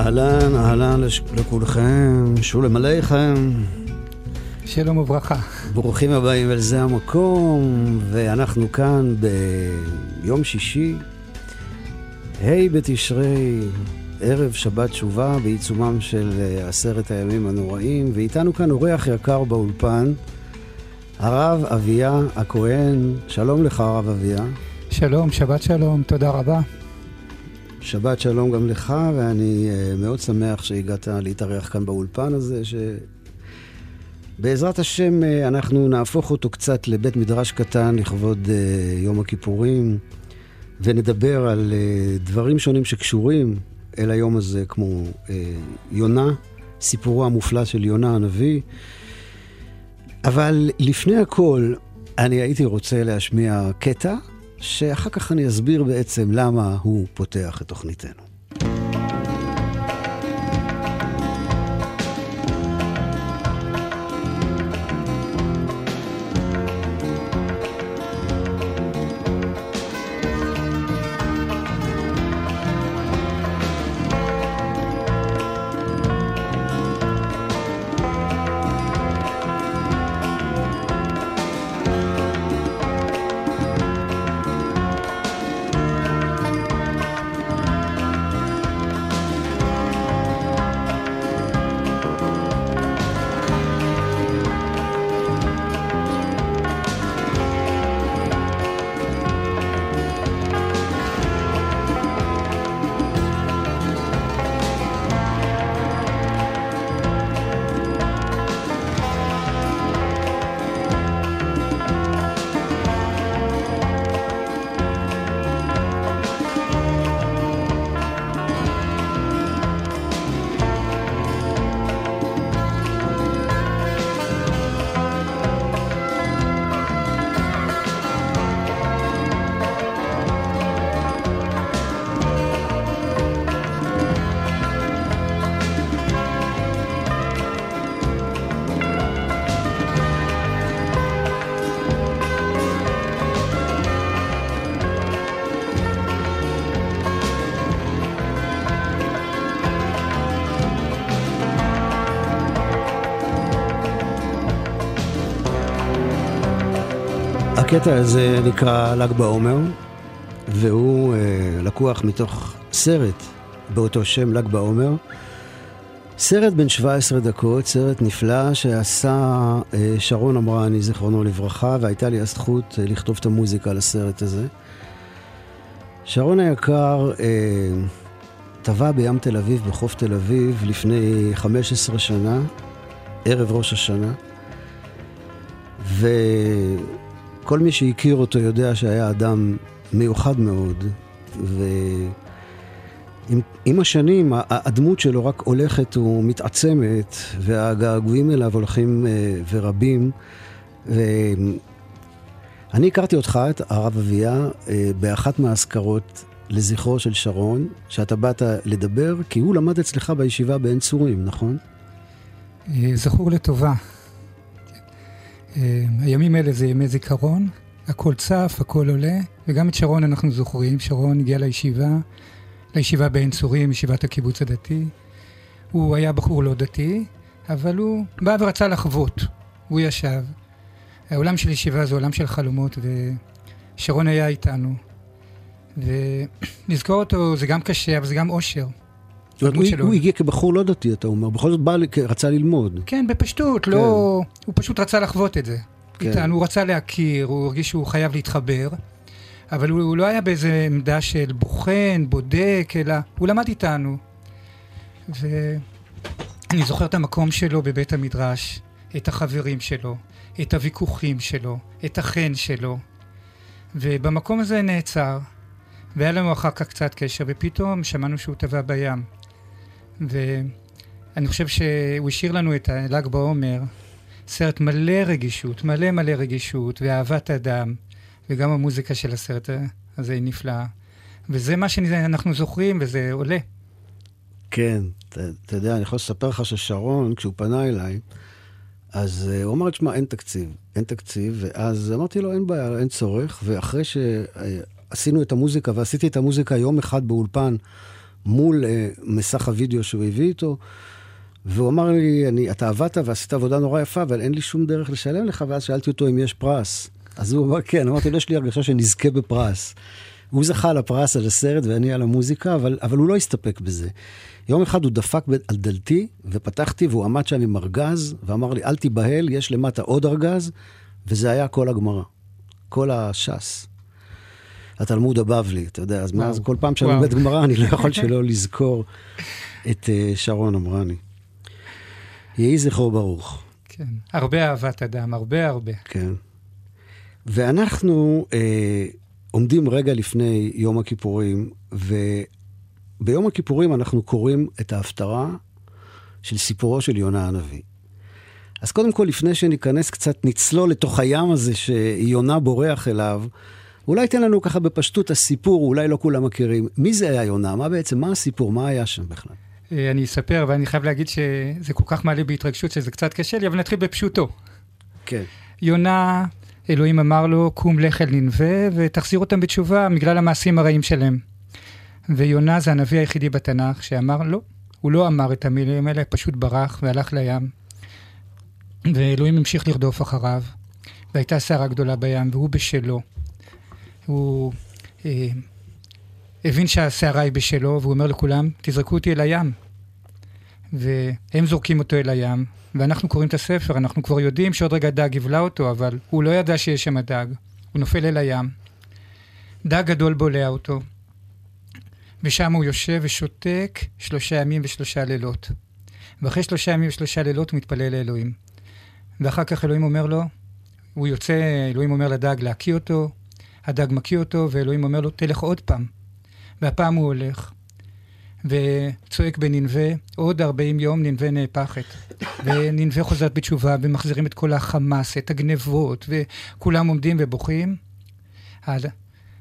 אהלן, אהלן לש- לכולכם, שולם עליכם. שלום וברכה. ברוכים הבאים אל זה המקום, ואנחנו כאן ביום שישי, ה' בתשרי, ערב שבת תשובה, בעיצומם של אה, עשרת הימים הנוראים, ואיתנו כאן אורח יקר באולפן, הרב אביה הכהן. שלום לך, הרב אביה. שלום, שבת שלום, תודה רבה. שבת שלום גם לך, ואני uh, מאוד שמח שהגעת להתארח כאן באולפן הזה, שבעזרת השם uh, אנחנו נהפוך אותו קצת לבית מדרש קטן לכבוד uh, יום הכיפורים, ונדבר על דברים שונים שקשורים אל היום הזה, כמו יונה, סיפורו המופלא של יונה הנביא. אבל לפני הכל, אני הייתי רוצה להשמיע קטע שאחר כך אני אסביר בעצם למה הוא פותח את תוכניתנו. הקטע הזה נקרא ל"ג בעומר, והוא אה, לקוח מתוך סרט באותו שם, ל"ג בעומר. סרט בן 17 דקות, סרט נפלא שעשה אה, שרון אמרני, זיכרונו לברכה, והייתה לי הזכות אה, לכתוב את המוזיקה לסרט הזה. שרון היקר אה, טבע בים תל אביב, בחוף תל אביב, לפני 15 שנה, ערב ראש השנה. ו... כל מי שהכיר אותו יודע שהיה אדם מיוחד מאוד, ועם השנים הדמות שלו רק הולכת ומתעצמת, והגעגועים אליו הולכים ורבים. ואני הכרתי אותך, את הרב אביה, באחת מהאזכרות לזכרו של שרון, שאתה באת לדבר, כי הוא למד אצלך בישיבה בעין צורים, נכון? זכור לטובה. הימים האלה זה ימי זיכרון, הכל צף, הכל עולה, וגם את שרון אנחנו זוכרים. שרון הגיע לישיבה, לישיבה בעין צורים, ישיבת הקיבוץ הדתי. הוא היה בחור לא דתי, אבל הוא בא ורצה לחוות. הוא ישב. העולם של ישיבה זה עולם של חלומות, ושרון היה איתנו. ולזכור אותו זה גם קשה, אבל זה גם אושר. זאת אומרת, הוא, הוא הגיע כבחור לא דתי, אתה אומר, בכל זאת בא, רצה ללמוד. כן, בפשטות, כן. לא... הוא פשוט רצה לחוות את זה. כן. איתנו, הוא רצה להכיר, הוא הרגיש שהוא חייב להתחבר, אבל הוא, הוא לא היה באיזה עמדה של בוחן, בודק, אלא הוא למד איתנו. ואני זוכר את המקום שלו בבית המדרש, את החברים שלו, את הוויכוחים שלו, את החן שלו. ובמקום הזה נעצר, והיה לנו אחר כך קצת קשר, ופתאום שמענו שהוא טבע בים. ואני חושב שהוא השאיר לנו את הל"ג בעומר, סרט מלא רגישות, מלא מלא רגישות, ואהבת אדם, וגם המוזיקה של הסרט הזה היא נפלאה. וזה מה שאנחנו זוכרים, וזה עולה. כן, אתה, יודע, אני יכול לספר לך ששרון, כשהוא פנה אליי, אז uh, הוא אמר, תשמע, אין תקציב, אין תקציב, ואז אמרתי לו, אין בעיה, אין צורך, ואחרי שעשינו את המוזיקה, ועשיתי את המוזיקה יום אחד באולפן, מול uh, מסך הוידאו שהוא הביא איתו, והוא אמר לי, אני, אתה עבדת ועשית עבודה נורא יפה, אבל אין לי שום דרך לשלם לך, ואז שאלתי אותו אם יש פרס. אז הוא אמר, כן, אמרתי לו, יש לי הרגשה שנזכה בפרס. הוא זכה על הפרס על הסרט ואני על המוזיקה, אבל, אבל הוא לא הסתפק בזה. יום אחד הוא דפק על דלתי, ופתחתי, והוא עמד שם עם ארגז, ואמר לי, אל תיבהל, יש למטה עוד ארגז, וזה היה כל הגמרא, כל הש"ס. התלמוד הבבלי, אתה יודע, אז מאז כל פעם שאני לומד גמרא, אני לא יכול שלא לזכור את uh, שרון אמרני. יהי זכרו ברוך. כן, הרבה אהבת אדם, הרבה הרבה. כן. ואנחנו אה, עומדים רגע לפני יום הכיפורים, וביום הכיפורים אנחנו קוראים את ההפטרה של סיפורו של יונה הנביא. אז קודם כל, לפני שניכנס קצת, נצלול לתוך הים הזה שיונה בורח אליו, אולי תן לנו ככה בפשטות הסיפור, אולי לא כולם מכירים. מי זה היה יונה? מה בעצם, מה הסיפור? מה היה שם בכלל? אה, אני אספר, ואני חייב להגיד שזה כל כך מעלה בהתרגשות שזה קצת קשה לי, אבל נתחיל בפשוטו. כן. יונה, אלוהים אמר לו, קום לך אל ננבה ותחזיר אותם בתשובה בגלל המעשים הרעים שלהם. ויונה זה הנביא היחידי בתנ"ך שאמר לא, הוא לא אמר את המילים האלה, פשוט ברח והלך לים. ואלוהים המשיך לרדוף אחריו, והייתה סערה גדולה בים, והוא בשלו. הוא אה, הבין שהסערה היא בשלו, והוא אומר לכולם, תזרקו אותי אל הים. והם זורקים אותו אל הים, ואנחנו קוראים את הספר, אנחנו כבר יודעים שעוד רגע דג יבלע אותו, אבל הוא לא ידע שיש שם דג. הוא נופל אל הים. דג גדול בולע אותו, ושם הוא יושב ושותק שלושה ימים ושלושה לילות. ואחרי שלושה ימים ושלושה לילות הוא מתפלל לאלוהים. ואחר כך אלוהים אומר לו, הוא יוצא, אלוהים אומר לדג להקיא אותו, הדג מקיא אותו, ואלוהים אומר לו, תלך עוד פעם. והפעם הוא הולך, וצועק בננבה, עוד 40 יום ננבה נהפכת. וננבה חוזרת בתשובה, ומחזירים את כל החמאס, את הגנבות, וכולם עומדים ובוכים.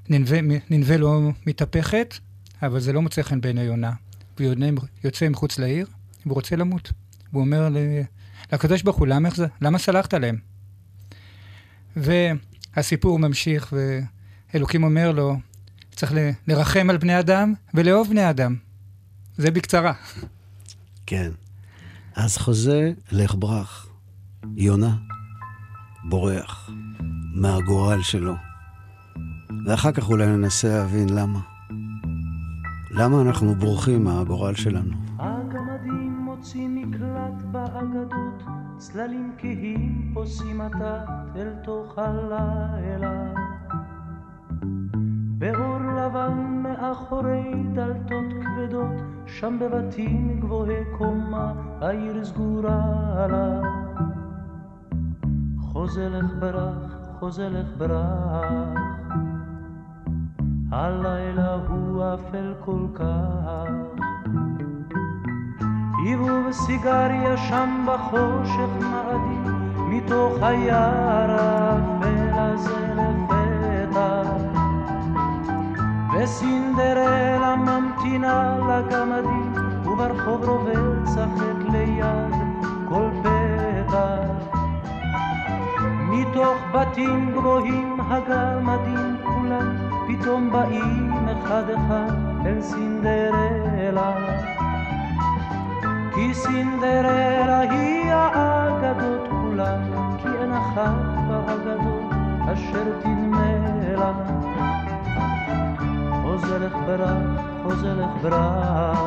ננבה, ננבה לא מתהפכת, אבל זה לא מוצא חן בעיני יונה. והוא יוצא מחוץ לעיר, והוא רוצה למות. והוא אומר לקדוש ברוך הוא, למה, למה סלחת להם? והסיפור ממשיך, ואלוקים אומר לו, צריך לרחם על בני אדם ולאהוב בני אדם. זה בקצרה. כן. אז חוזה לך ברח. יונה בורח מהגורל שלו. ואחר כך אולי ננסה להבין למה. למה אנחנו בורחים מהגורל שלנו? הגמדים מוצאים מקלט באגדות, צללים כהים פוסעים עתה אל תוך הלילה. באור לבן מאחורי דלתות כבדות, שם בבתים גבוהי קומה, העיר סגורה לה. חוזה לך ברח, חוזה לך ברח, הלילה הוא אפל כל כך. היוו בסיגריה שם בחושך מאדים, מתוך היער האפל הזה לפתע. וסינדרלה ממתינה לגמדים, וברחוב רובץ החטא ליד כל פתח. מתוך בתים גבוהים הגמדים כולם, פתאום באים אחד אחד אל סינדרלה. כי סינדרלה היא האגדות כולם, כי אין אחת באגדות אשר תדמה לה. חוזרך ברח, חוזרך ברח.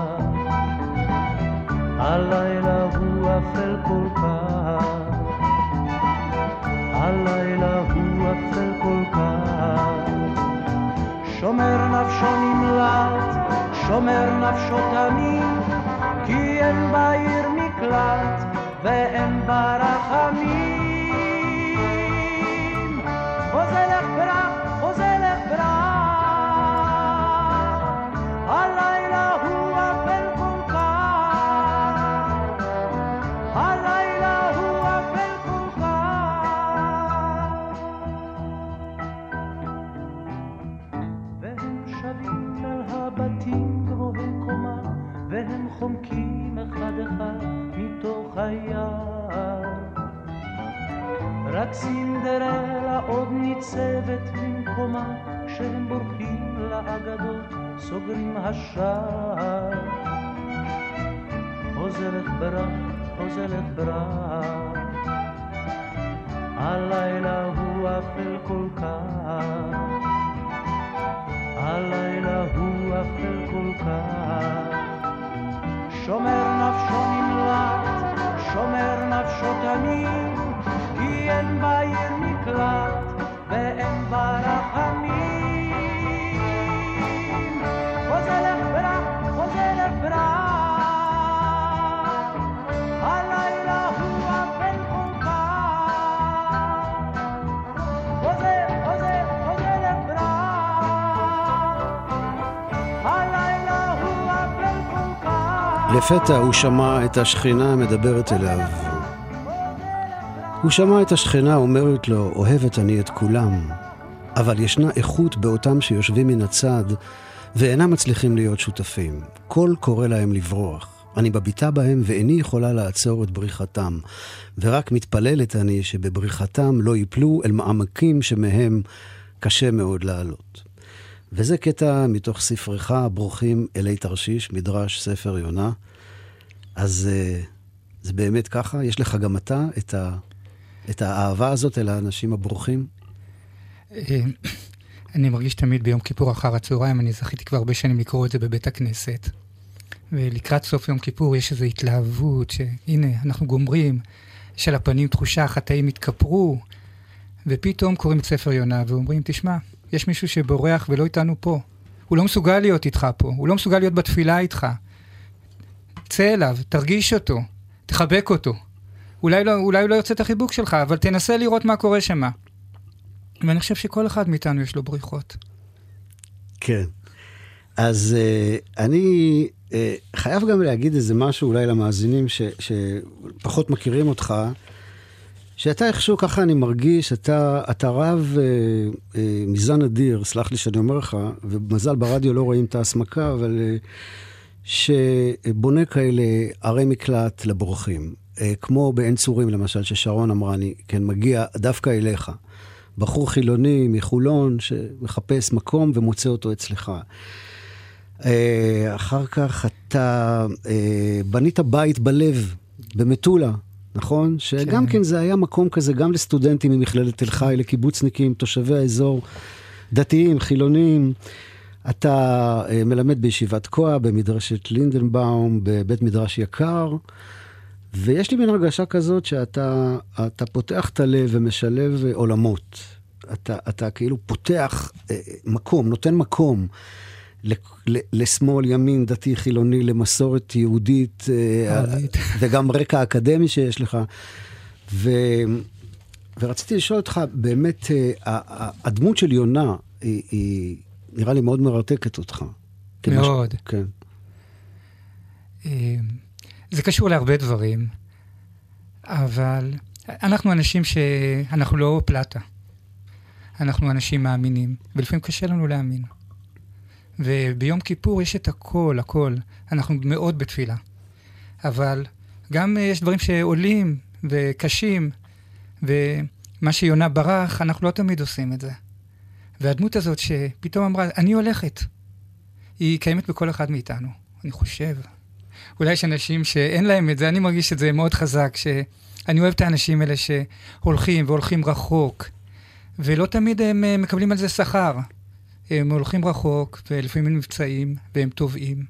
הלילה הוא אפל כל כך, הלילה הוא אפל כל כך. שומר נפשו נמלט, שומר נפשו תמיד, אין בעיר מקלט ואין בה רחמים. לפתע הוא שמע את השכינה מדברת אליו. הוא שמע את השכנה אומרת לו, אוהבת אני את כולם, אבל ישנה איכות באותם שיושבים מן הצד ואינם מצליחים להיות שותפים. קול קורא להם לברוח. אני בביטה בהם ואיני יכולה לעצור את בריחתם, ורק מתפללת אני שבבריחתם לא ייפלו אל מעמקים שמהם קשה מאוד לעלות. וזה קטע מתוך ספרך, ברוכים אלי תרשיש, מדרש ספר יונה. אז uh, זה באמת ככה? יש לך גם אתה את, ה, את האהבה הזאת אל האנשים הברוכים? אה, אני מרגיש תמיד ביום כיפור אחר הצהריים, אני זכיתי כבר הרבה שנים לקרוא את זה בבית הכנסת. ולקראת סוף יום כיפור יש איזו התלהבות, שהנה, אנחנו גומרים, יש על הפנים תחושה, החטאים התכפרו, ופתאום קוראים את ספר יונה ואומרים, תשמע, יש מישהו שבורח ולא איתנו פה. הוא לא מסוגל להיות איתך פה, הוא לא מסוגל להיות בתפילה איתך. צא אליו, תרגיש אותו, תחבק אותו. אולי לא, אולי הוא לא יוצא את החיבוק שלך, אבל תנסה לראות מה קורה שם. ואני חושב שכל אחד מאיתנו יש לו בריחות. כן. אז uh, אני uh, חייב גם להגיד איזה משהו אולי למאזינים ש, שפחות מכירים אותך. שאתה איכשהו, ככה אני מרגיש, אתה, אתה רב אה, אה, מזן אדיר, סלח לי שאני אומר לך, ומזל ברדיו לא רואים את ההסמקה, אבל אה, שבונה כאלה ערי מקלט לבורחים. אה, כמו בעין צורים, למשל, ששרון אמרה, אני כן מגיע דווקא אליך. בחור חילוני מחולון שמחפש מקום ומוצא אותו אצלך. אה, אחר כך אתה אה, בנית בית בלב, במטולה. נכון? שגם כן. כן זה היה מקום כזה גם לסטודנטים ממכללת תל חי, לקיבוצניקים, תושבי האזור, דתיים, חילונים. אתה uh, מלמד בישיבת כוה, במדרשת לינדנבאום, בבית מדרש יקר, ויש לי מין הרגשה כזאת שאתה פותח את הלב ומשלב עולמות. אתה, אתה כאילו פותח uh, מקום, נותן מקום. לשמאל, ימין, דתי, חילוני, למסורת יהודית, אה, וגם רקע אקדמי שיש לך. ו... ורציתי לשאול אותך, באמת, אה, הדמות של יונה, היא, היא נראה לי מאוד מרתקת אותך. מאוד. כן. אה, זה קשור להרבה דברים, אבל אנחנו אנשים שאנחנו לא פלטה. אנחנו אנשים מאמינים, ולפעמים קשה לנו להאמין. וביום כיפור יש את הכל, הכל. אנחנו מאוד בתפילה. אבל גם יש דברים שעולים וקשים, ומה שיונה ברח, אנחנו לא תמיד עושים את זה. והדמות הזאת שפתאום אמרה, אני הולכת, היא קיימת בכל אחד מאיתנו, אני חושב. אולי יש אנשים שאין להם את זה, אני מרגיש את זה מאוד חזק, שאני אוהב את האנשים האלה שהולכים והולכים רחוק, ולא תמיד הם אה, מקבלים על זה שכר. הם הולכים רחוק, ולפעמים הם נפצעים, והם טובעים.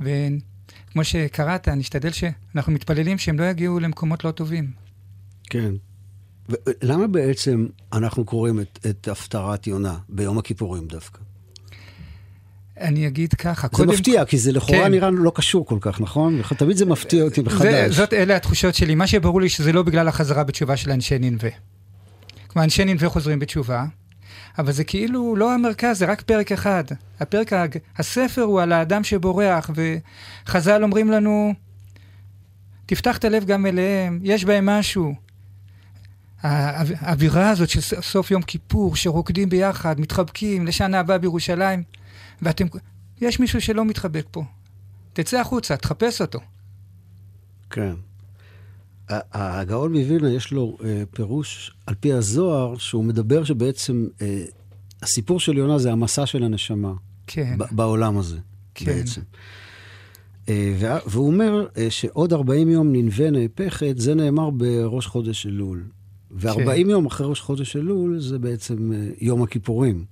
וכמו שקראת, נשתדל שאנחנו מתפללים שהם לא יגיעו למקומות לא טובים. כן. למה בעצם אנחנו קוראים את, את הפטרת יונה ביום הכיפורים דווקא? אני אגיד ככה, זה קודם... זה מפתיע, כי זה לכאורה כן. נראה לא קשור כל כך, נכון? תמיד זה מפתיע אותי מחדש. זה, זאת, אלה התחושות שלי. מה שברור לי שזה לא בגלל החזרה בתשובה של אנשי ננבה. כלומר, אנשי ננבה חוזרים בתשובה, אבל זה כאילו לא המרכז, זה רק פרק אחד. הפרק, הספר הוא על האדם שבורח, וחז"ל אומרים לנו, תפתח את הלב גם אליהם, יש בהם משהו. האווירה הזאת של סוף יום כיפור, שרוקדים ביחד, מתחבקים לשנה הבאה בירושלים, ואתם, יש מישהו שלא מתחבק פה. תצא החוצה, תחפש אותו. כן. הגאון מווילנה יש לו אה, פירוש על פי הזוהר, שהוא מדבר שבעצם אה, הסיפור של יונה זה המסע של הנשמה. כן. בעולם הזה, כן. בעצם. אה, והוא אומר שעוד 40 יום ננבה נהפכת, זה נאמר בראש חודש אלול. ו-40 כן. יום אחרי ראש חודש אלול זה בעצם יום הכיפורים.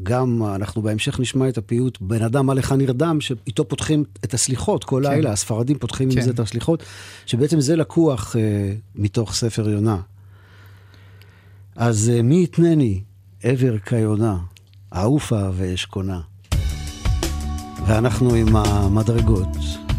וגם אנחנו בהמשך נשמע את הפיוט "בן אדם לך נרדם", שאיתו פותחים את הסליחות כל כן. לילה, הספרדים פותחים כן. עם זה את הסליחות, שבעצם זה לקוח מתוך ספר יונה. אז מי יתנני עבר כיונה, עופה ואשכונה. ואנחנו עם המדרגות.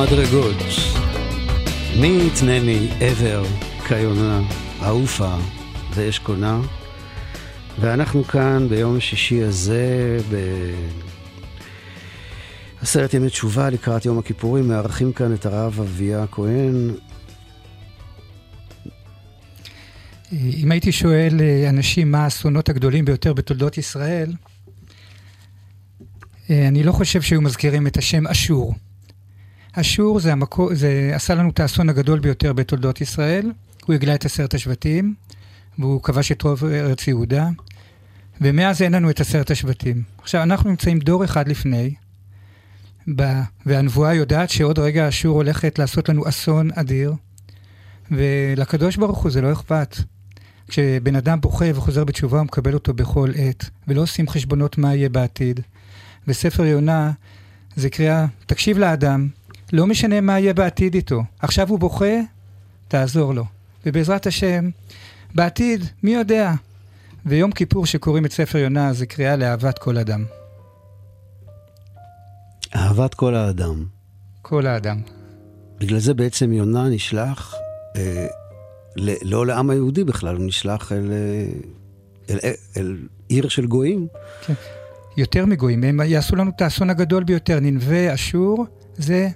המדרגות. מי יתנני עבר כיונה, עופה ואשכונה. ואנחנו כאן ביום שישי הזה, בעשרת ימי תשובה לקראת יום הכיפורים, מארחים כאן את הרב אביה הכהן. אם הייתי שואל אה, אנשים מה האסונות הגדולים ביותר בתולדות ישראל, אה, אני לא חושב שהיו מזכירים את השם אשור. אשור זה, המקור, זה עשה לנו את האסון הגדול ביותר בתולדות ישראל. הוא הגלה את עשרת השבטים, והוא כבש את רוב ארץ יהודה, ומאז אין לנו את עשרת השבטים. עכשיו, אנחנו נמצאים דור אחד לפני, ב... והנבואה יודעת שעוד רגע אשור הולכת לעשות לנו אסון אדיר, ולקדוש ברוך הוא זה לא אכפת. כשבן אדם בוכה וחוזר בתשובה, הוא מקבל אותו בכל עת, ולא עושים חשבונות מה יהיה בעתיד. בספר יונה זה קריאה, תקשיב לאדם, לא משנה מה יהיה בעתיד איתו. עכשיו הוא בוכה, תעזור לו. ובעזרת השם, בעתיד, מי יודע? ויום כיפור שקוראים את ספר יונה זה קריאה לאהבת כל אדם. אהבת כל האדם. כל האדם. בגלל זה בעצם יונה נשלח אה, לא לעם היהודי בכלל, הוא נשלח אל, אל, אל, אל עיר של גויים. כן. יותר מגויים, הם יעשו לנו את האסון הגדול ביותר. ננבה, אשור, זה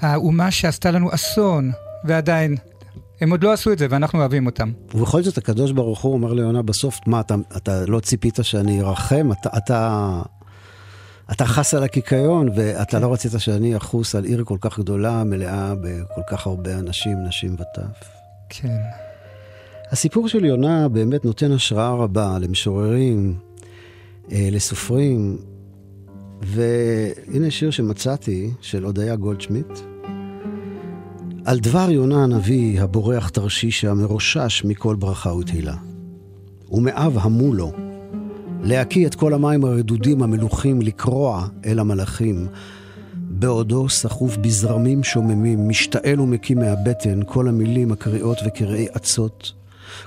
האומה שעשתה לנו אסון, ועדיין, הם עוד לא עשו את זה, ואנחנו אוהבים אותם. ובכל זאת, הקדוש ברוך הוא אומר ליונה בסוף, מה, אתה, אתה לא ציפית שאני ארחם? אתה, אתה, אתה חס על הקיקיון, ואתה לא רצית שאני אחוס על עיר כל כך גדולה, מלאה בכל כך הרבה אנשים, נשים וטף. כן. הסיפור של יונה באמת נותן השראה רבה למשוררים, אה, לסופרים, והנה שיר שמצאתי, של הודיה גולדשמיט. על דבר יונה הנביא, הבורח תרשישה, מרושש מכל ברכה ותהילה. ומאב המו לו, להקיא את כל המים הרדודים המלוכים, לקרוע אל המלאכים. בעודו סחוף בזרמים שוממים, משתעל ומקיא מהבטן, כל המילים הקריאות וקרעי עצות.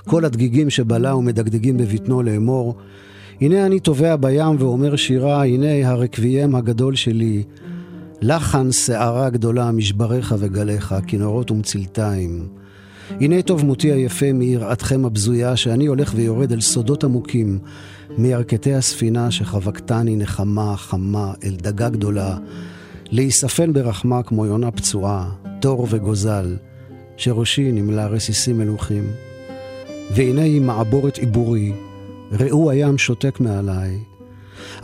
כל הדגיגים שבלע ומדגדגים בבטנו לאמור, הנה אני טובע בים ואומר שירה, הנה הרקביים הגדול שלי. לחן שערה גדולה משבריך וגליך, כנורות ומצלתיים. הנה טוב מותי היפה מיראתכם הבזויה, שאני הולך ויורד אל סודות עמוקים, מירכתי הספינה שחבקתני נחמה חמה אל דגה גדולה, להיספן ברחמה כמו יונה פצועה, תור וגוזל, שראשי נמלא רסיסים מלוכים. והנה היא מעבורת עיבורי, ראו הים שותק מעליי.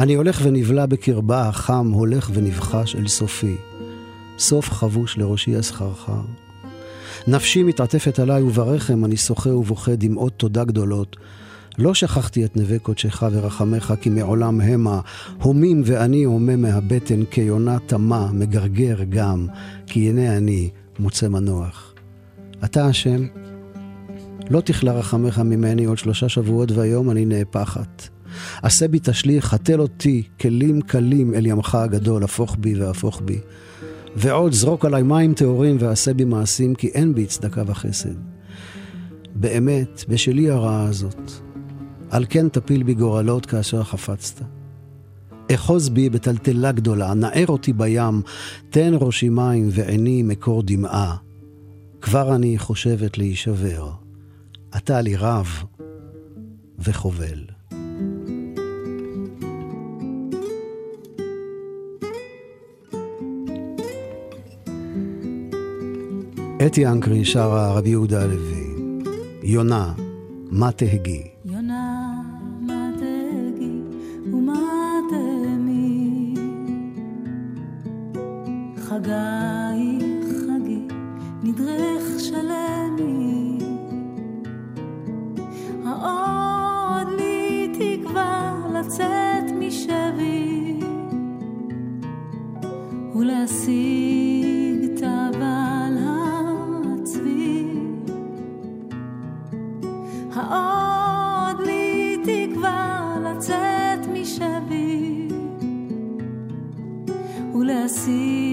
אני הולך ונבלע בקרבה, החם הולך ונבחש אל סופי. סוף חבוש לראשי הסחרחר. נפשי מתעטפת עליי וברחם אני שוחה ובוכה דמעות תודה גדולות. לא שכחתי את נווה קודשך ורחמך, כי מעולם המה, הומים ואני הומה מהבטן, כיונה תמה, מגרגר גם, כי הנה אני מוצא מנוח. אתה השם, לא תכלה רחמך ממני עוד שלושה שבועות והיום אני נהפכת. עשה בי תשליך, חתל אותי, כלים קלים אל ימך הגדול, הפוך בי והפוך בי. ועוד זרוק עליי מים טהורים ועשה בי מעשים, כי אין בי צדקה וחסד. באמת, בשלי הרעה הזאת. על כן תפיל בי גורלות כאשר חפצת. אחוז בי בטלטלה גדולה, נער אותי בים, תן ראשי מים ועיני מקור דמעה. כבר אני חושבת להישבר. אתה לי רב וחובל. אתי אנקרי שרה רבי יהודה הלוי, יונה, מה תהגי? see.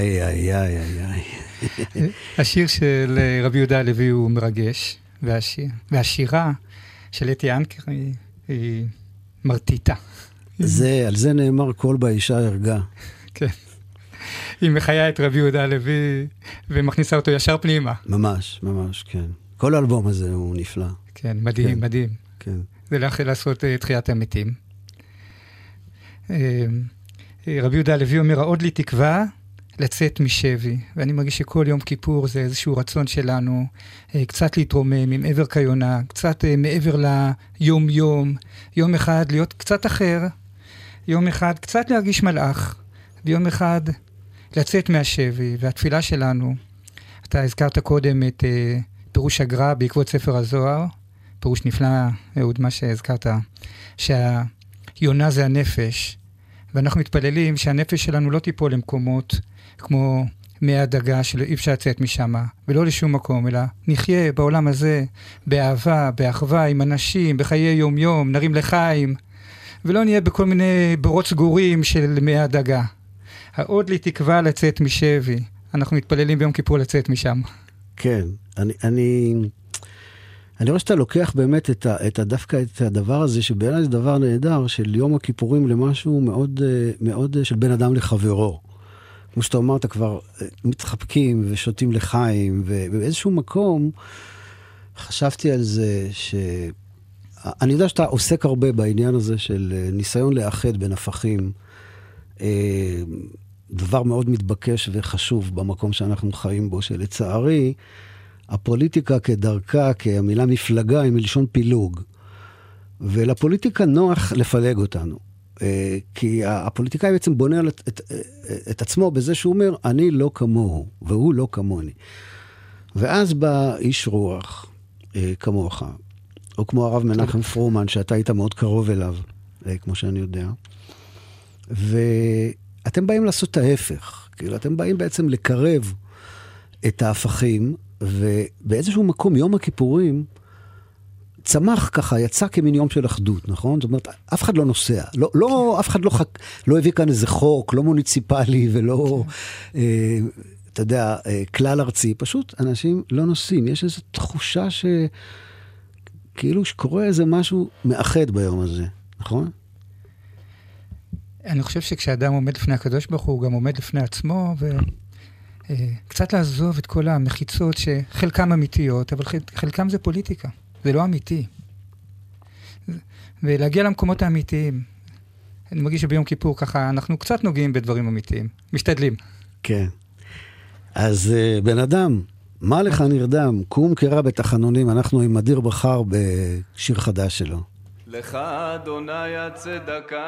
איי, איי, איי, איי. השיר של אה, רבי יהודה הלוי הוא מרגש, והשיר, והשירה של אתי אנקר היא, היא מרטיטה. זה, על זה נאמר קול באישה הרגה. כן. היא מחיה את רבי יהודה הלוי ומכניסה אותו ישר פנימה. ממש, ממש, כן. כל האלבום הזה הוא נפלא. כן, מדהים, כן. מדהים. כן. זה לאחל לעשות אה, תחיית המתים. אה, רבי יהודה הלוי אומר, עוד לי תקווה לצאת משבי. ואני מרגיש שכל יום כיפור זה איזשהו רצון שלנו אה, קצת להתרומם עם עבר כיונה, קצת אה, מעבר ליום-יום, יום אחד להיות קצת אחר, יום אחד קצת להרגיש מלאך, ויום אחד לצאת מהשבי. והתפילה שלנו, אתה הזכרת קודם את אה, פירוש הגר"א בעקבות ספר הזוהר, פירוש נפלא, אהוד, מה שהזכרת, שהיונה זה הנפש, ואנחנו מתפללים שהנפש שלנו לא תיפול למקומות כמו מי הדגה שלא אי אפשר לצאת משם, ולא לשום מקום, אלא נחיה בעולם הזה באהבה, באחווה, עם אנשים, בחיי יום-יום, נרים לחיים, ולא נהיה בכל מיני בורות סגורים של מי הדגה. העוד לי תקווה לצאת משבי. אנחנו מתפללים ביום כיפור לצאת משם. כן, אני, אני, אני רואה שאתה לוקח באמת את, ה, את ה, דווקא את הדבר הזה, שבעיניי זה דבר נהדר, של יום הכיפורים למשהו מאוד, אה, מאוד אה, של בין אדם לחברו. כמו שאתה אמרת, כבר אה, מתחבקים ושותים לחיים, ובאיזשהו מקום חשבתי על זה ש... אני יודע שאתה עוסק הרבה בעניין הזה של אה, ניסיון לאחד בין הפכים. אה, דבר מאוד מתבקש וחשוב במקום שאנחנו חיים בו, שלצערי, הפוליטיקה כדרכה, כהמילה מפלגה, היא מלשון פילוג. ולפוליטיקה נוח לפלג אותנו. אה, כי הפוליטיקאי בעצם בונה את, את, את עצמו בזה שהוא אומר, אני לא כמוהו, והוא לא כמוני. ואז בא איש רוח אה, כמוך, או כמו הרב מנחם פרומן, שאתה היית מאוד קרוב אליו, אה, כמו שאני יודע. ואתם באים לעשות את ההפך. כאילו, אתם באים בעצם לקרב את ההפכים, ובאיזשהו מקום, יום הכיפורים, צמח ככה, יצא כמין יום של אחדות, נכון? זאת אומרת, אף אחד לא נוסע. לא, לא, אף אחד לא, חק... לא הביא כאן איזה חוק, לא מוניציפלי ולא, אה, אתה יודע, אה, כלל ארצי. פשוט אנשים לא נוסעים. יש איזו תחושה ש... כאילו שקורה איזה משהו מאחד ביום הזה, נכון? אני חושב שכשאדם עומד לפני הקדוש ברוך הוא, הוא גם עומד לפני עצמו, וקצת לעזוב את כל המחיצות שחלקם אמיתיות, אבל חלק, חלקם זה פוליטיקה, זה לא אמיתי. ולהגיע למקומות האמיתיים. אני מרגיש שביום כיפור ככה אנחנו קצת נוגעים בדברים אמיתיים, משתדלים. כן. אז uh, בן אדם, מה לך נרדם? קום קרא בתחנונים, אנחנו עם אדיר בחר בשיר חדש שלו. לך אדוני הצדקה,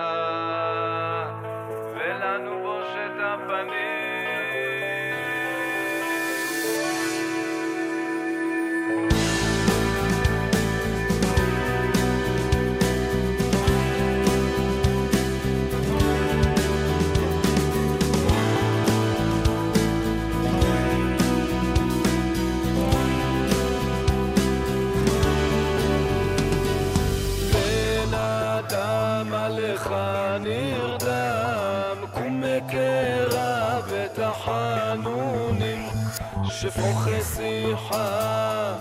לפוך שיחה,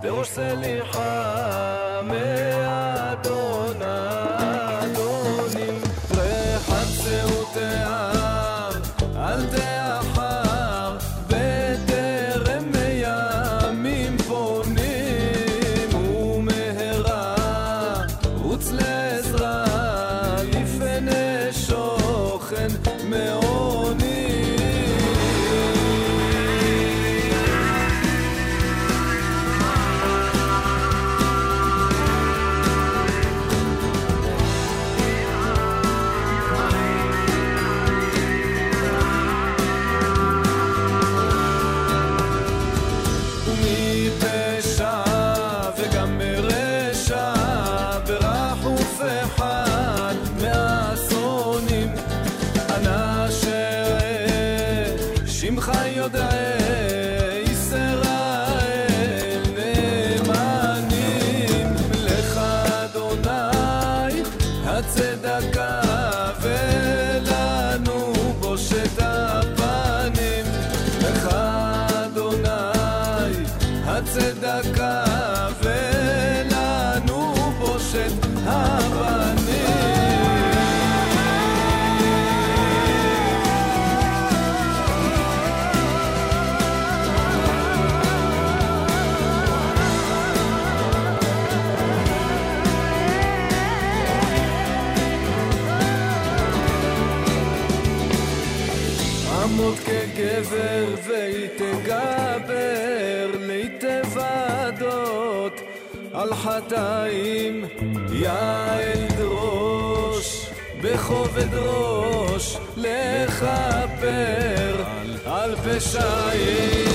דרוש סליחה, מאדון חטאים יעל דרוש בכובד ראש לכפר על פשעים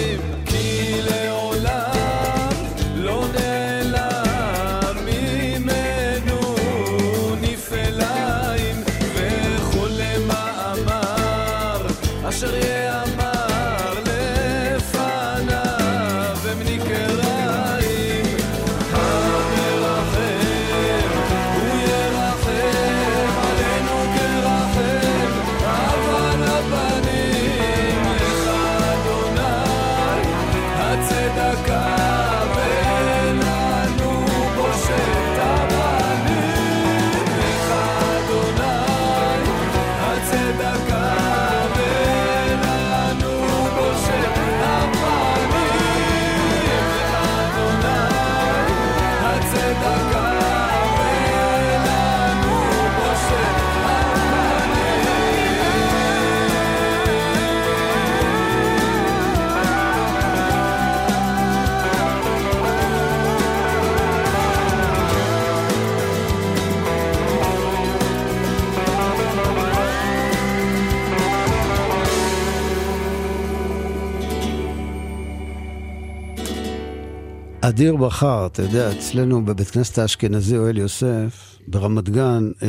אדיר בחר, אתה יודע, אצלנו בבית כנסת האשכנזי אוהל יוסף, ברמת גן, אה,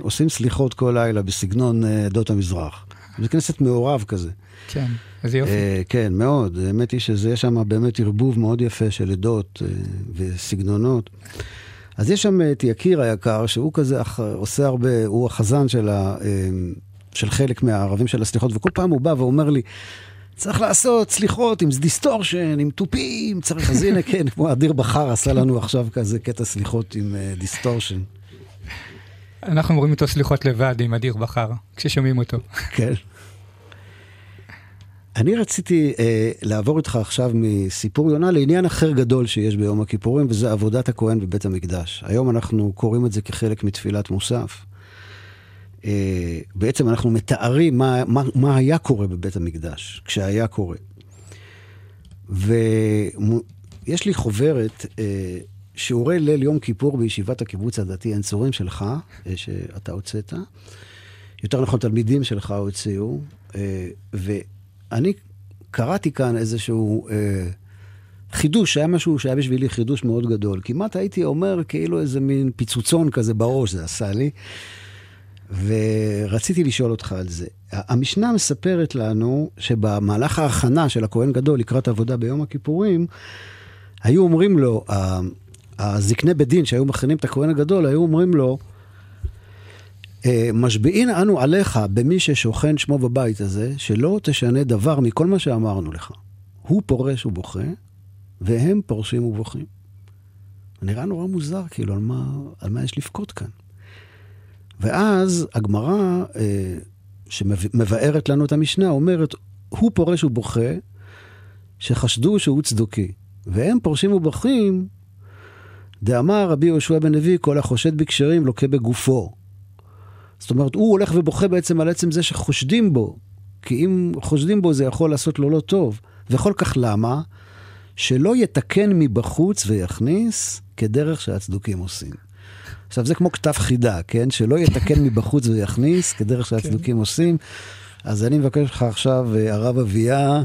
עושים סליחות כל לילה בסגנון אה, עדות המזרח. בית כנסת מעורב כזה. כן, איזה יופי. אה, כן, מאוד. האמת היא שזה, יש שם באמת ערבוב מאוד יפה של עדות אה, וסגנונות. אז יש שם את יקיר היקר, שהוא כזה אח- עושה הרבה, הוא החזן של, ה, אה, של חלק מהערבים של הסליחות, וכל פעם הוא בא ואומר לי, צריך לעשות סליחות עם distortion, עם תופים, צריך, אז הנה, כן, כמו אדיר בכר עשה לנו עכשיו כזה קטע סליחות עם אה, distortion. אנחנו אומרים איתו סליחות לבד עם אדיר בכר, כששומעים אותו. כן. אני רציתי אה, לעבור איתך עכשיו מסיפור יונה לעניין אחר גדול שיש ביום הכיפורים, וזה עבודת הכהן בבית המקדש. היום אנחנו קוראים את זה כחלק מתפילת מוסף. אה, בעצם אנחנו מתארים מה, מה, מה היה קורה בבית המקדש, כשהיה קורה. ויש לי חוברת, אה, שיעורי ליל יום כיפור בישיבת הקיבוץ הדתי עין צורים שלך, אה, שאתה הוצאת. יותר נכון, תלמידים שלך הוציאו, אה, ואני קראתי כאן איזשהו אה, חידוש, היה משהו שהיה בשבילי חידוש מאוד גדול. כמעט הייתי אומר כאילו איזה מין פיצוצון כזה בראש זה עשה לי, ורציתי לשאול אותך על זה. המשנה מספרת לנו שבמהלך ההכנה של הכהן גדול לקראת עבודה ביום הכיפורים, היו אומרים לו, הזקני בית דין שהיו מכינים את הכהן הגדול, היו אומרים לו, "אה, משביעין אנו עליך במי ששוכן שמו בבית הזה, שלא תשנה דבר מכל מה שאמרנו לך. הוא פורש ובוכה, והם פורשים ובוכים. נראה נורא מוזר, כאילו, על מה, על מה יש לבכות כאן. ואז הגמרא, אה, שמבארת לנו את המשנה, אומרת, הוא פורש ובוכה, שחשדו שהוא צדוקי. והם פורשים ובוכים, דאמר רבי יהושע בן לוי, כל החושד בקשרים לוקה בגופו. זאת אומרת, הוא הולך ובוכה בעצם על עצם זה שחושדים בו. כי אם חושדים בו זה יכול לעשות לו לא טוב. וכל כך למה? שלא יתקן מבחוץ ויכניס כדרך שהצדוקים עושים. עכשיו, זה כמו כתב חידה, כן? שלא יתקן מבחוץ ויכניס כדרך שהצדוקים עושים. אז אני מבקש ממך עכשיו, אה, הרב אביה,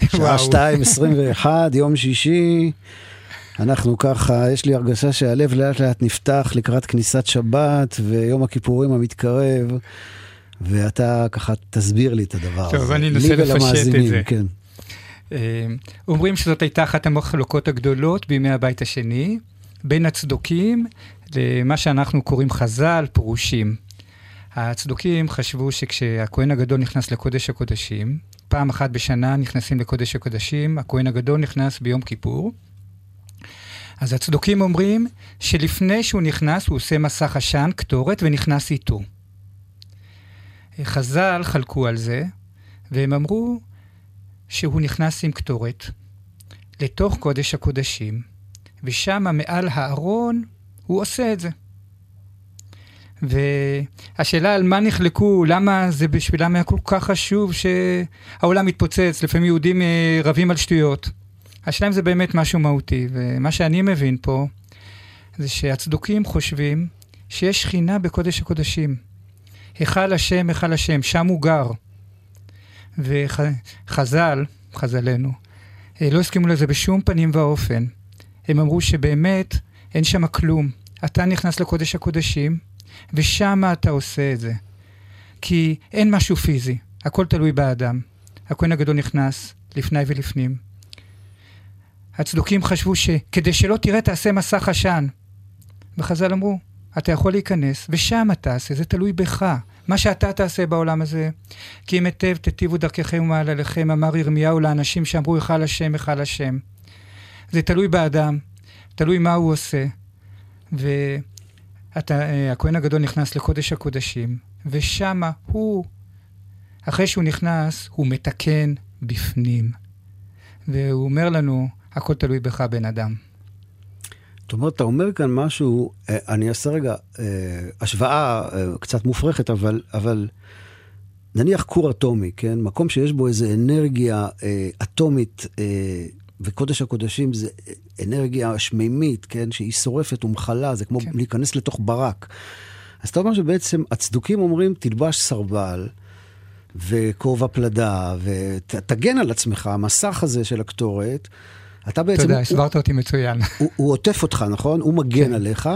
שעה וואו. 2, 21, יום שישי. אנחנו ככה, יש לי הרגשה שהלב לאט לאט נפתח לקראת כניסת שבת ויום הכיפורים המתקרב, ואתה ככה תסביר לי את הדבר טוב, הזה. אני אנסה לפשט את זה. כן. אה, אומרים שזאת הייתה אחת המחלוקות הגדולות בימי הבית השני, בין הצדוקים למה שאנחנו קוראים חז"ל, פירושים. הצדוקים חשבו שכשהכהן הגדול נכנס לקודש הקודשים, פעם אחת בשנה נכנסים לקודש הקודשים, הכהן הגדול נכנס ביום כיפור. אז הצדוקים אומרים שלפני שהוא נכנס הוא עושה מסך עשן, קטורת, ונכנס איתו. חז"ל חלקו על זה, והם אמרו שהוא נכנס עם קטורת לתוך קודש הקודשים, ושם מעל הארון הוא עושה את זה. והשאלה על מה נחלקו, למה זה בשבילם היה כל כך חשוב שהעולם מתפוצץ, לפעמים יהודים אה, רבים על שטויות. השאלה אם זה באמת משהו מהותי, ומה שאני מבין פה, זה שהצדוקים חושבים שיש שכינה בקודש הקודשים. היכל השם, היכל השם, שם הוא גר. וחז"ל, חז"לנו, אה, לא הסכימו לזה בשום פנים ואופן. הם אמרו שבאמת אין שם כלום. אתה נכנס לקודש הקודשים, ושם אתה עושה את זה. כי אין משהו פיזי, הכל תלוי באדם. הכהן הגדול נכנס לפני ולפנים. הצדוקים חשבו שכדי שלא תראה תעשה מסך עשן. וחז"ל אמרו, אתה יכול להיכנס, ושם תעשה, זה תלוי בך. מה שאתה תעשה בעולם הזה. כי אם היטב תיטיבו דרככם ומעלליכם, אמר ירמיהו לאנשים שאמרו היכל השם, היכל השם. זה תלוי באדם, תלוי מה הוא עושה. והכהן הגדול נכנס לקודש הקודשים, ושמה הוא, אחרי שהוא נכנס, הוא מתקן בפנים. והוא אומר לנו, הכל תלוי בך, בן אדם. זאת אומרת, אתה אומר כאן משהו, אה, אני אעשה רגע אה, השוואה אה, קצת מופרכת, אבל, אבל נניח כור אטומי, כן? מקום שיש בו איזו אנרגיה אה, אטומית, אה, וקודש הקודשים זה אנרגיה שמימית, כן? שהיא שורפת ומכלה, זה כמו כן. להיכנס לתוך ברק. אז אתה אומר שבעצם הצדוקים אומרים, תלבש סרבל. וכובע פלדה, ותגן על עצמך, המסך הזה של הקטורת, אתה בעצם... תודה, הסברת אותי מצוין. הוא, הוא עוטף אותך, נכון? הוא מגן כן. עליך,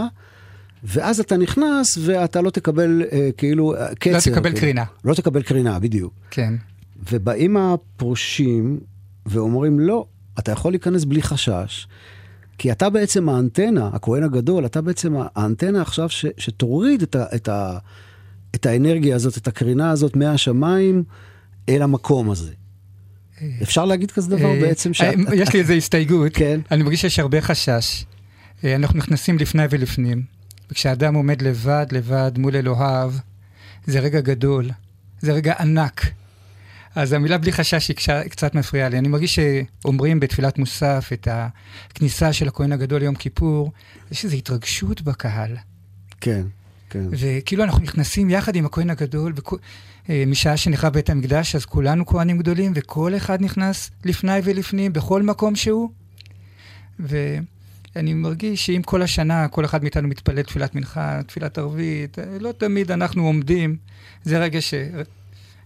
ואז אתה נכנס ואתה לא תקבל אה, כאילו אה, קצר. תקבל כאילו. קרינה. לא תקבל קרינה, בדיוק. כן. ובאים הפרושים ואומרים, לא, אתה יכול להיכנס בלי חשש, כי אתה בעצם האנטנה, הכהן הגדול, אתה בעצם האנטנה עכשיו ש, שתוריד את, ה, את, ה, את האנרגיה הזאת, את הקרינה הזאת מהשמיים אל המקום הזה. אפשר להגיד כזה דבר אה, בעצם? אה, שאת- יש לי איזו הסתייגות. כן. אני מרגיש שיש הרבה חשש. אה, אנחנו נכנסים לפני ולפנים, וכשאדם עומד לבד, לבד, מול אלוהיו, זה רגע גדול, זה רגע ענק. אז המילה בלי חשש היא קצת מפריעה לי. אני מרגיש שאומרים בתפילת מוסף את הכניסה של הכהן הגדול ליום כיפור, יש איזו התרגשות בקהל. כן, כן. וכאילו אנחנו נכנסים יחד עם הכהן הגדול, וכו- אה, משעה שנחרב בית המקדש, אז כולנו כהנים גדולים, וכל אחד נכנס לפני ולפנים, בכל מקום שהוא. ואני מרגיש שאם כל השנה כל אחד מאיתנו מתפלל תפילת מנחה, תפילת ערבית, אה, לא תמיד אנחנו עומדים, זה רגע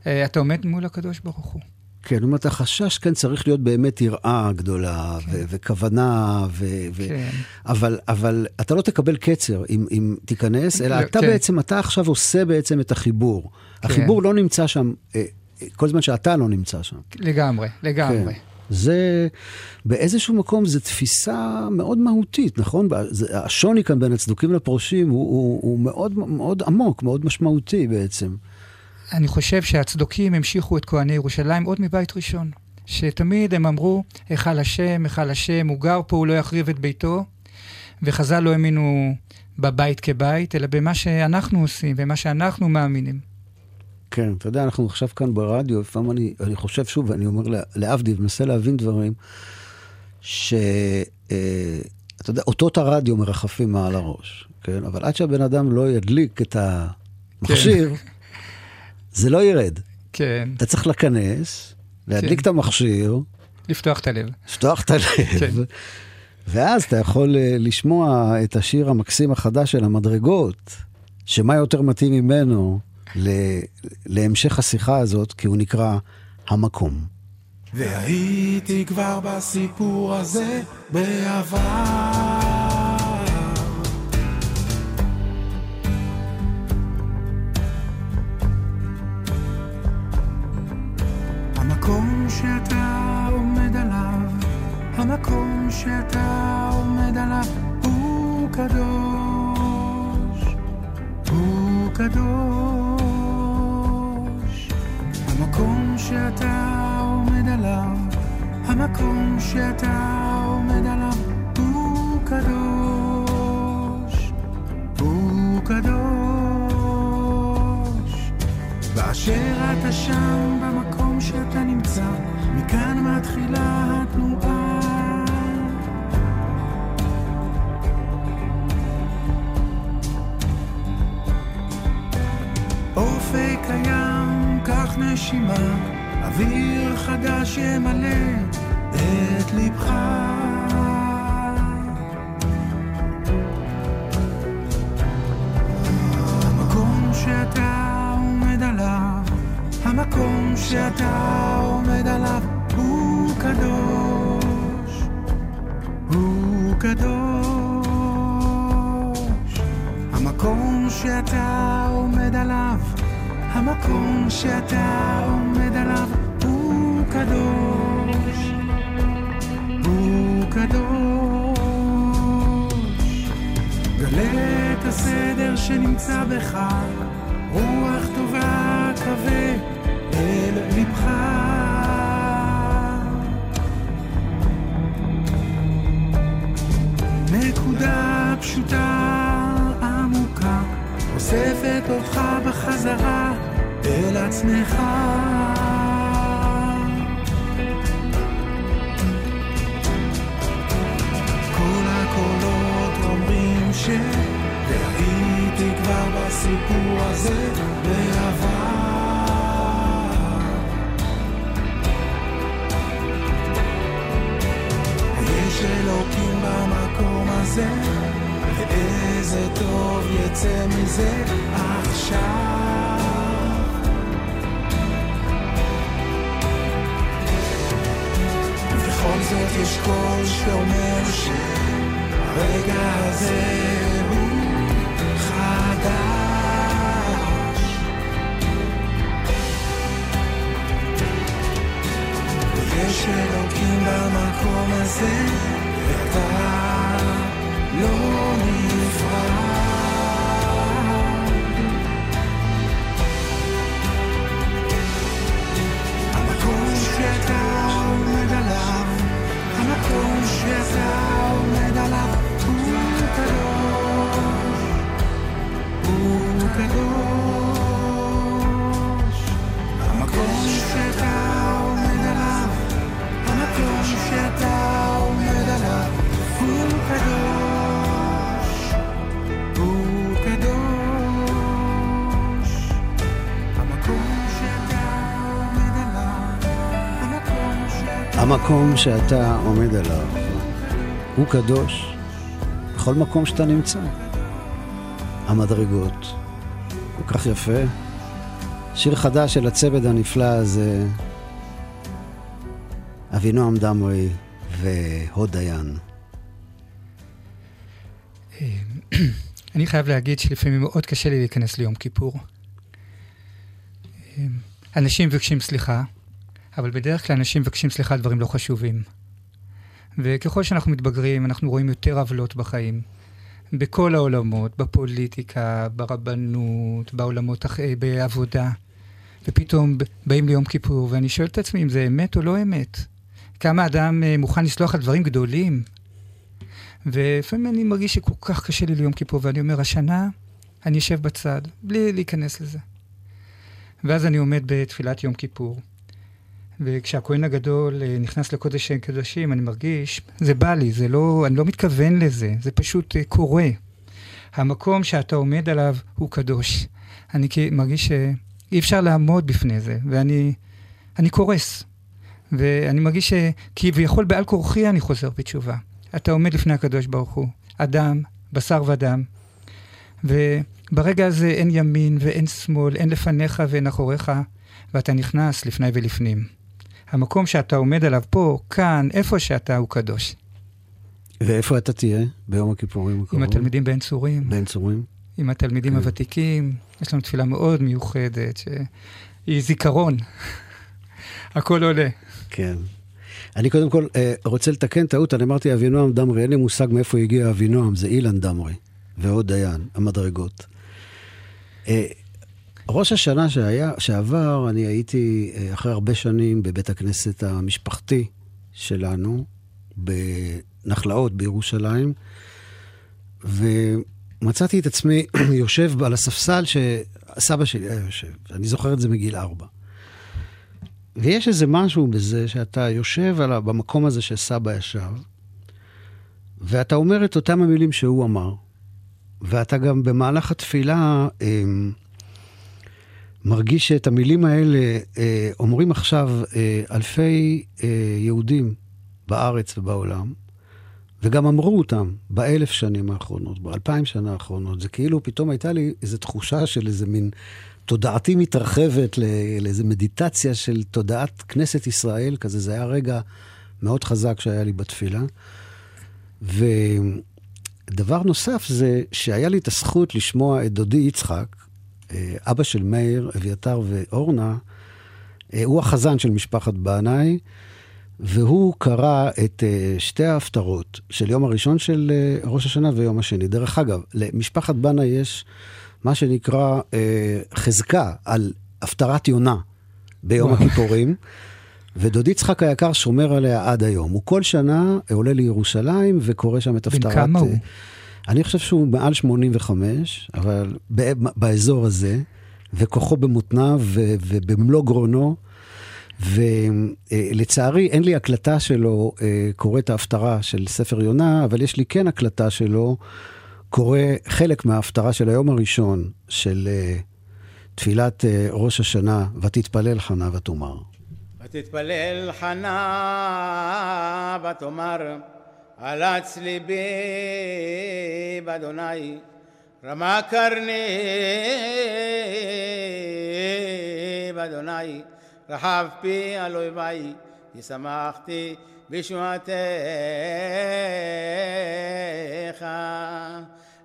שאתה עומד מול הקדוש ברוך הוא. כן, זאת אומרת, החשש כאן צריך להיות באמת יראה גדולה, ו- וכוונה, ו- ו- כן. אבל, אבל אתה לא תקבל קצר אם, אם תיכנס, אלא לא, אתה כן. בעצם, אתה עכשיו עושה בעצם את החיבור. החיבור לא נמצא שם אה, אה, כל זמן שאתה לא נמצא שם. לגמרי, לגמרי. כן. זה, באיזשהו מקום, זו תפיסה מאוד מהותית, נכון? השוני כאן בין הצדוקים לפרושים הוא, הוא, הוא מאוד, מאוד עמוק, מאוד משמעותי בעצם. אני חושב שהצדוקים המשיכו את כהני ירושלים עוד מבית ראשון. שתמיד הם אמרו, היכל השם, היכל השם, הוא גר פה, הוא לא יחריב את ביתו, וחז"ל לא האמינו בבית כבית, אלא במה שאנחנו עושים, במה שאנחנו מאמינים. כן, אתה יודע, אנחנו עכשיו כאן ברדיו, לפעמים אני, אני חושב שוב, ואני אומר לה- להבדיל, מנסה להבין דברים, ש... אה, אתה יודע, אותות הרדיו מרחפים מעל הראש, כן? אבל עד שהבן אדם לא ידליק את המכשיר, זה לא ירד. כן, אתה צריך לכנס, להדליק כן. את המכשיר, לפתוח את הלב. לפתוח את הלב, כן. ואז אתה יכול אה, לשמוע את השיר המקסים החדש של המדרגות, שמה יותר מתאים ממנו ל- להמשך השיחה הזאת, כי הוא נקרא המקום. והייתי כבר בסיפור הזה בעבר. שאתה עומד עליו, המקום שאתה עומד עליו, הוא קדוש, הוא קדוש. המקום שאתה עומד עליו, המקום שאתה עומד עליו, הוא קדוש, הוא קדוש. באשר אתה שם במקום שאתה קח נשימה, אוויר חדש ימלא את ליבך. המקום שאתה עומד עליו, המקום שאתה עומד עליו, הוא קדוש, הוא קדוש. המקום שאתה עומד עליו, המקום שאתה עומד עליו, הוא קדוש, הוא קדוש. גלה את הסדר שנמצא בך, רוח טובה קווה אל ליבך. נקודה פשוטה עמוקה, אוספת אותך בחזרה אל עצמך. כל הקולות אומרים ש... והייתי כבר בסיפור הזה בעבר. יש אלוקים במקום הזה, ואיזה טוב יצא מזה עכשיו. יש קול שאומר שהרגע הזה הוא חדש. ויש אלוקים במקום הזה, ואתה לא נפרד. המקום שאתה עומד עליו הוא קדוש בכל מקום שאתה נמצא. המדרגות, כל כך יפה. שיר חדש של הצוות הנפלא הזה, אבינועם דמרי והוד דיין. אני חייב להגיד שלפעמים מאוד קשה לי להיכנס ליום כיפור. אמ, אנשים מבקשים סליחה, אבל בדרך כלל אנשים מבקשים סליחה על דברים לא חשובים. וככל שאנחנו מתבגרים, אנחנו רואים יותר עוולות בחיים. בכל העולמות, בפוליטיקה, ברבנות, בעולמות, אח- בעבודה. ופתאום באים ליום כיפור, ואני שואל את עצמי אם זה אמת או לא אמת. כמה אדם אה, מוכן לסלוח על דברים גדולים. ולפעמים אני מרגיש שכל כך קשה לי ליום כיפור, ואני אומר, השנה אני אשב בצד, בלי להיכנס לזה. ואז אני עומד בתפילת יום כיפור, וכשהכהן הגדול אה, נכנס לקודש הקודשים, אני מרגיש, זה בא לי, זה לא, אני לא מתכוון לזה, זה פשוט אה, קורה. המקום שאתה עומד עליו הוא קדוש. אני מרגיש שאי אפשר לעמוד בפני זה, ואני אני קורס. ואני מרגיש שכביכול בעל כורחי אני חוזר בתשובה. אתה עומד לפני הקדוש ברוך הוא, אדם, בשר ודם, וברגע הזה אין ימין ואין שמאל, אין לפניך ואין אחוריך, ואתה נכנס לפני ולפנים. המקום שאתה עומד עליו פה, כאן, איפה שאתה, הוא קדוש. ואיפה אתה תהיה ביום הכיפורים הקרוב? עם התלמידים בעין צורים. בעין צורים. עם התלמידים כן. הוותיקים. יש לנו תפילה מאוד מיוחדת, שהיא זיכרון. הכל עולה. כן. אני קודם כל אה, רוצה לתקן טעות, אני אמרתי אבינועם דמרי, אין לי מושג מאיפה הגיע אבינועם, זה אילן דמרי, ועוד דיין, המדרגות. אה, ראש השנה שהיה, שעבר, אני הייתי אה, אחרי הרבה שנים בבית הכנסת המשפחתי שלנו, בנחלאות בירושלים, ומצאתי את עצמי יושב על הספסל שסבא שלי היה יושב, אני זוכר את זה מגיל ארבע. ויש איזה משהו בזה שאתה יושב על, במקום הזה שסבא ישב, ואתה אומר את אותם המילים שהוא אמר, ואתה גם במהלך התפילה אה, מרגיש שאת המילים האלה אה, אומרים עכשיו אה, אלפי אה, יהודים בארץ ובעולם, וגם אמרו אותם באלף שנים האחרונות, באלפיים שנה האחרונות. זה כאילו פתאום הייתה לי איזו תחושה של איזה מין תודעתי מתרחבת לאיזו מדיטציה של תודעת כנסת ישראל, כזה, זה היה רגע מאוד חזק שהיה לי בתפילה. ודבר נוסף זה שהיה לי את הזכות לשמוע את דודי יצחק, אבא של מאיר, אביתר ואורנה, אה, הוא החזן של משפחת בנאי, והוא קרא את אה, שתי ההפטרות של יום הראשון של ראש השנה ויום השני. דרך אגב, למשפחת בנאי יש מה שנקרא אה, חזקה על הפטרת יונה ביום הכיפורים. ודוד יצחק היקר שומר עליה עד היום. הוא כל שנה עולה לירושלים וקורא שם את הפטרת... בן כמה הוא? אני חושב שהוא מעל 85, אבל באזור הזה, וכוחו במותניו ובמלוא גרונו. ולצערי אין לי הקלטה שלו אה, קורא את ההפטרה של ספר יונה, אבל יש לי כן הקלטה שלו קורא חלק מההפטרה של היום הראשון של uh, תפילת uh, ראש השנה, ותתפלל חנה ותאמר. ותתפלל חנה ותאמר, עלץ ליבי באדוני, רמה קרני באדוני, רחב פי על אויבי, כי שמחתי בשמעתך.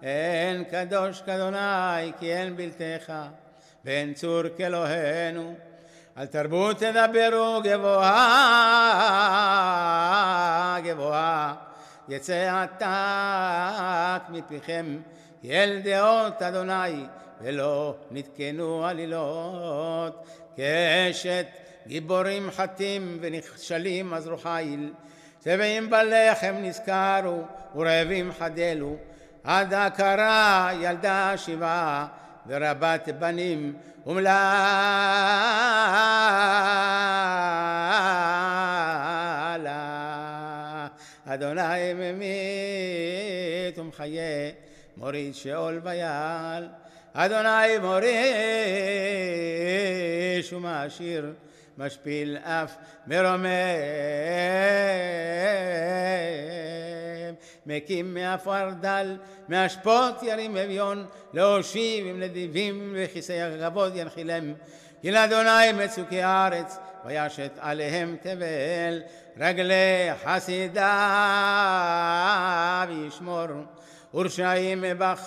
אין קדוש כאדוני כי אין בלתך ואין צור כאלוהינו על תרבות תדברו גבוהה גבוהה יצא עתק מפיכם אל דעות אדוני ולא נתקנו עלילות. כאשת גיבורים חטים ונכשלים עזרו חיל שבעים בלחם נזכרו ורעבים חדלו. עד הכרה ילדה שבעה ורבת בנים ומלאה אדוני ממית ומחיה מוריד שאול ויעל. אדוני מוריש ומעשיר משפיל אף מרומם. מקים מעפר דל מאשפות ירים אביון להושיב עם נדיבים וכיסא הכבוד ינחילם כי לאדוני מצוקי הארץ וישת עליהם תבל רגלי חסידיו ישמור ורשעים בחושך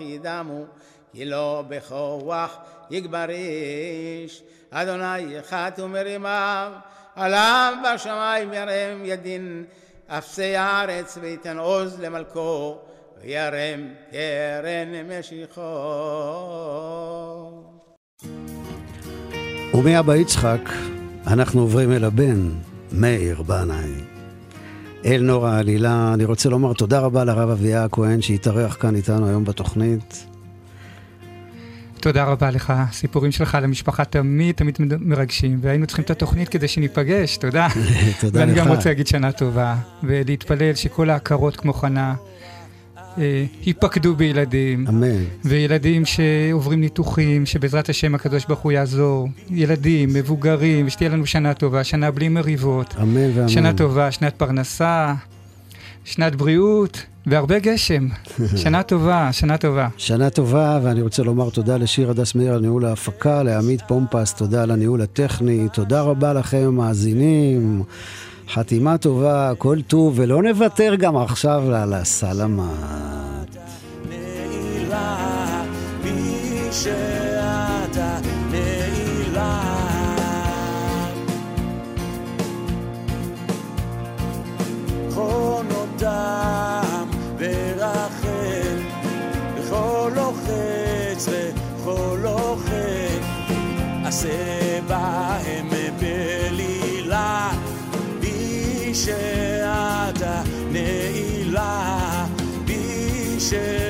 ידמו כי לא בכוח יגבר איש אדוני אחד ומרימיו עליו בשמיים ירם ידין אפסי הארץ ויתן עוז למלכו וירם קרן משיחו ומאבא יצחק, אנחנו עוברים אל הבן, מאיר בנאי. אל נור העלילה, אני רוצה לומר תודה רבה לרב אביה הכהן שהתארח כאן איתנו היום בתוכנית. תודה רבה לך, הסיפורים שלך למשפחה תמיד תמיד מרגשים, והיינו צריכים את התוכנית כדי שניפגש, תודה. תודה ואני לך. גם רוצה להגיד שנה טובה, ולהתפלל שכל ההכרות כמו חנה ייפקדו בילדים. אמן. וילדים שעוברים ניתוחים, שבעזרת השם הקדוש ברוך הוא יעזור. ילדים, מבוגרים, ושתהיה לנו שנה טובה, שנה בלי מריבות. אמן ואמן. שנה טובה, שנת פרנסה, שנת בריאות, והרבה גשם. שנה טובה, שנה טובה. שנה טובה, ואני רוצה לומר תודה לשיר הדס מאיר על ניהול ההפקה, לעמית פומפס, תודה על הניהול הטכני, תודה רבה לכם המאזינים. חתימה טובה, כל טוב, ולא נוותר גם עכשיו על הסלמת. חונותם ורחל, בכל עשה בהם בי שאתה נעילה, בי שאתה